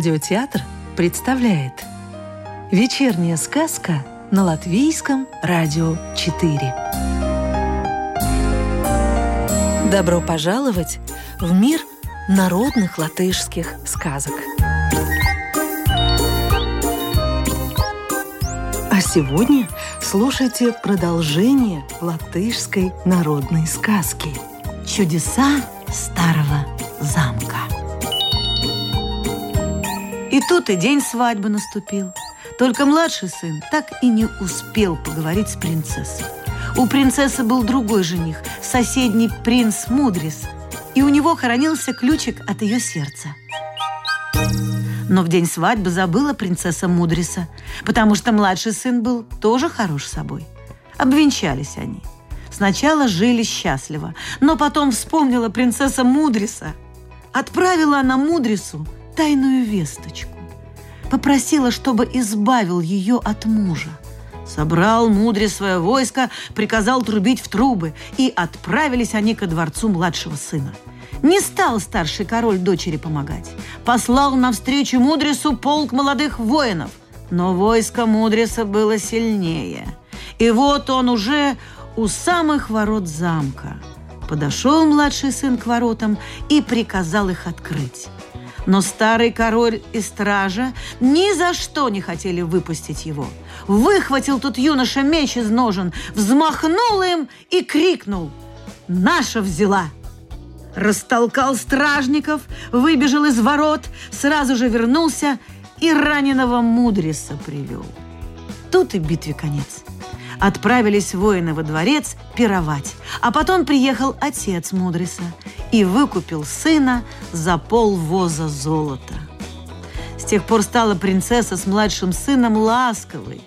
Радиотеатр представляет Вечерняя сказка на Латвийском радио 4 Добро пожаловать в мир народных латышских сказок А сегодня слушайте продолжение латышской народной сказки «Чудеса старого замка». И тут и день свадьбы наступил. Только младший сын так и не успел поговорить с принцессой. У принцессы был другой жених, соседний принц Мудрис, и у него хоронился ключик от ее сердца. Но в день свадьбы забыла принцесса Мудриса, потому что младший сын был тоже хорош собой. Обвенчались они. Сначала жили счастливо, но потом вспомнила принцесса Мудриса. Отправила она Мудрису тайную весточку. Попросила, чтобы избавил ее от мужа. Собрал мудре свое войско, приказал трубить в трубы, и отправились они ко дворцу младшего сына. Не стал старший король дочери помогать. Послал навстречу Мудрису полк молодых воинов. Но войско Мудриса было сильнее. И вот он уже у самых ворот замка. Подошел младший сын к воротам и приказал их открыть. Но старый король и стража ни за что не хотели выпустить его. Выхватил тут юноша меч из ножен, взмахнул им и крикнул «Наша взяла!» Растолкал стражников, выбежал из ворот, сразу же вернулся и раненого Мудриса привел. Тут и битве конец. Отправились воины во дворец пировать, а потом приехал отец Мудриса и выкупил сына за полвоза золота. С тех пор стала принцесса с младшим сыном ласковой,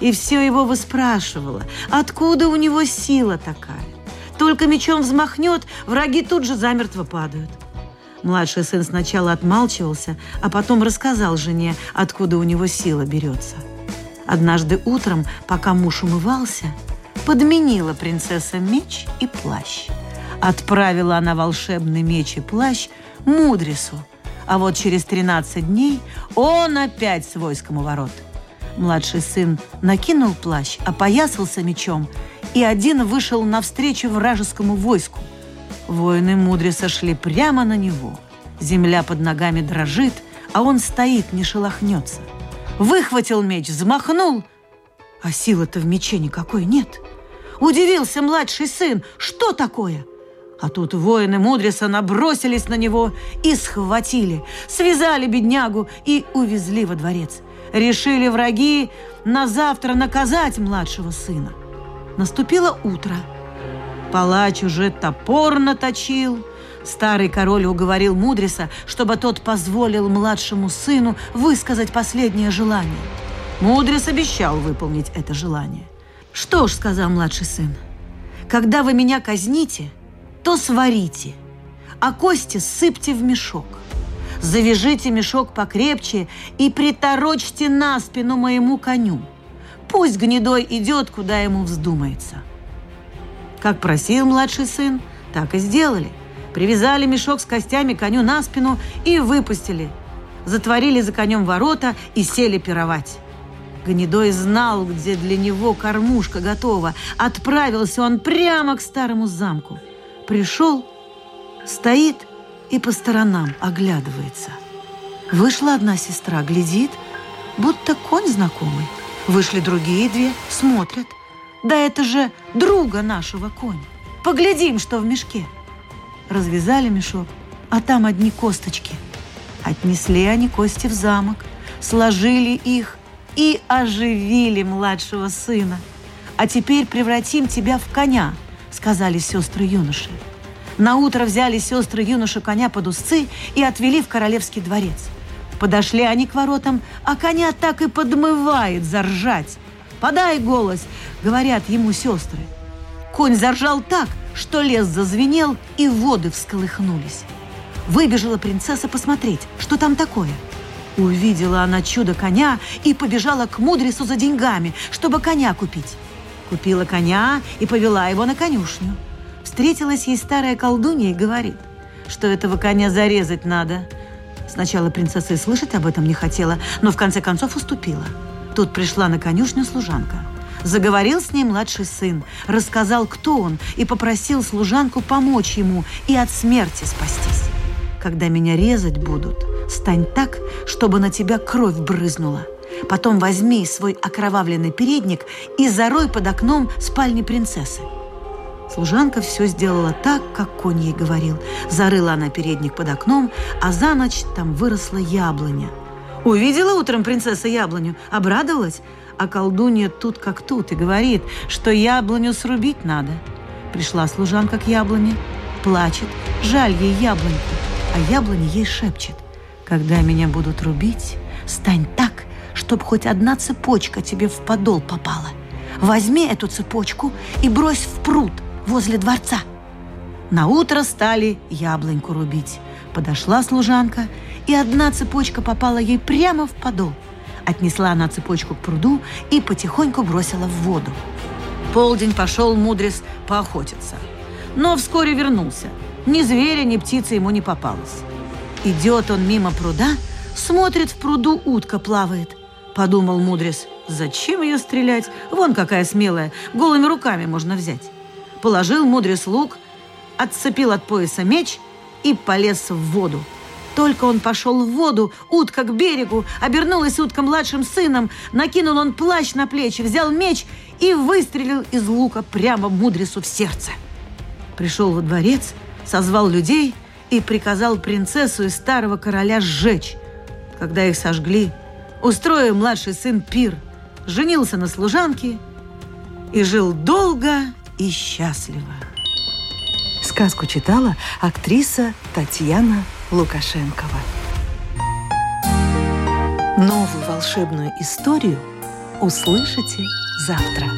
и все его выспрашивала, откуда у него сила такая. Только мечом взмахнет, враги тут же замертво падают. Младший сын сначала отмалчивался, а потом рассказал жене, откуда у него сила берется – Однажды утром, пока муж умывался, подменила принцесса меч и плащ. Отправила она волшебный меч и плащ Мудрису, а вот через 13 дней он опять с войском у ворот. Младший сын накинул плащ, опоясался мечом и один вышел навстречу вражескому войску. Воины Мудриса шли прямо на него. Земля под ногами дрожит, а он стоит, не шелохнется – выхватил меч, взмахнул, а силы-то в мече никакой нет. Удивился младший сын, что такое? А тут воины Мудриса набросились на него и схватили, связали беднягу и увезли во дворец. Решили враги на завтра наказать младшего сына. Наступило утро. Палач уже топор наточил – Старый король уговорил Мудриса, чтобы тот позволил младшему сыну высказать последнее желание. Мудрис обещал выполнить это желание. «Что ж», — сказал младший сын, — «когда вы меня казните, то сварите, а кости сыпьте в мешок. Завяжите мешок покрепче и приторочьте на спину моему коню. Пусть гнедой идет, куда ему вздумается». Как просил младший сын, так и сделали – Привязали мешок с костями коню на спину и выпустили. Затворили за конем ворота и сели пировать. Гнедой знал, где для него кормушка готова. Отправился он прямо к старому замку. Пришел, стоит и по сторонам оглядывается. Вышла одна сестра, глядит, будто конь знакомый. Вышли другие две, смотрят. Да это же друга нашего коня. Поглядим, что в мешке. Развязали мешок, а там одни косточки. Отнесли они кости в замок, сложили их и оживили младшего сына. «А теперь превратим тебя в коня», — сказали сестры юноши. На утро взяли сестры юношу коня под узцы и отвели в королевский дворец. Подошли они к воротам, а коня так и подмывает заржать. «Подай голос!» — говорят ему сестры. Конь заржал так, что лес зазвенел и воды всколыхнулись. Выбежала принцесса посмотреть, что там такое. Увидела она чудо коня и побежала к мудрецу за деньгами, чтобы коня купить. Купила коня и повела его на конюшню. Встретилась ей старая колдунья и говорит, что этого коня зарезать надо. Сначала принцесса и слышать об этом не хотела, но в конце концов уступила. Тут пришла на конюшню служанка. Заговорил с ней младший сын, рассказал, кто он, и попросил служанку помочь ему и от смерти спастись. Когда меня резать будут, стань так, чтобы на тебя кровь брызнула. Потом возьми свой окровавленный передник и зарой под окном спальни принцессы. Служанка все сделала так, как конь ей говорил. Зарыла она передник под окном, а за ночь там выросла яблоня. Увидела утром принцесса яблоню, обрадовалась, а колдунья тут как тут и говорит, что яблоню срубить надо. Пришла служанка к яблоне, плачет, жаль ей яблоньку, а яблоня ей шепчет. Когда меня будут рубить, стань так, чтобы хоть одна цепочка тебе в подол попала. Возьми эту цепочку и брось в пруд возле дворца. На утро стали яблоньку рубить. Подошла служанка, и одна цепочка попала ей прямо в подол. Отнесла она цепочку к пруду и потихоньку бросила в воду. Полдень пошел мудрец поохотиться. Но вскоре вернулся. Ни зверя, ни птицы ему не попалось. Идет он мимо пруда, смотрит, в пруду утка плавает. Подумал мудрец, зачем ее стрелять? Вон какая смелая, голыми руками можно взять. Положил мудрец лук, отцепил от пояса меч и полез в воду. Только он пошел в воду, утка к берегу, обернулась утка младшим сыном, накинул он плащ на плечи, взял меч и выстрелил из лука прямо мудрецу в сердце. Пришел во дворец, созвал людей и приказал принцессу и старого короля сжечь. Когда их сожгли, устроил младший сын пир, женился на служанке и жил долго и счастливо. Сказку читала актриса Татьяна Лукашенкова. Новую волшебную историю услышите завтра.